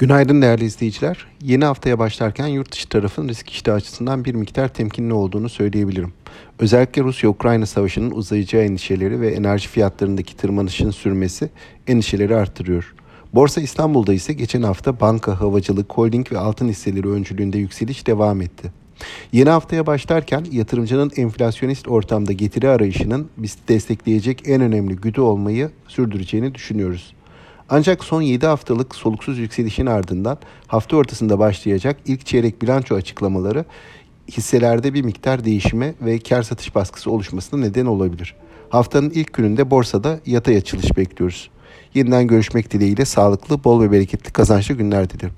Günaydın değerli izleyiciler. Yeni haftaya başlarken yurt dışı tarafın risk iştahı açısından bir miktar temkinli olduğunu söyleyebilirim. Özellikle Rusya-Ukrayna savaşının uzayacağı endişeleri ve enerji fiyatlarındaki tırmanışın sürmesi endişeleri arttırıyor. Borsa İstanbul'da ise geçen hafta banka, havacılık, holding ve altın hisseleri öncülüğünde yükseliş devam etti. Yeni haftaya başlarken yatırımcının enflasyonist ortamda getiri arayışının bizi destekleyecek en önemli güdü olmayı sürdüreceğini düşünüyoruz. Ancak son 7 haftalık soluksuz yükselişin ardından hafta ortasında başlayacak ilk çeyrek bilanço açıklamaları hisselerde bir miktar değişime ve kar satış baskısı oluşmasına neden olabilir. Haftanın ilk gününde borsada yatay açılış bekliyoruz. Yeniden görüşmek dileğiyle sağlıklı, bol ve bereketli kazançlı günler dilerim.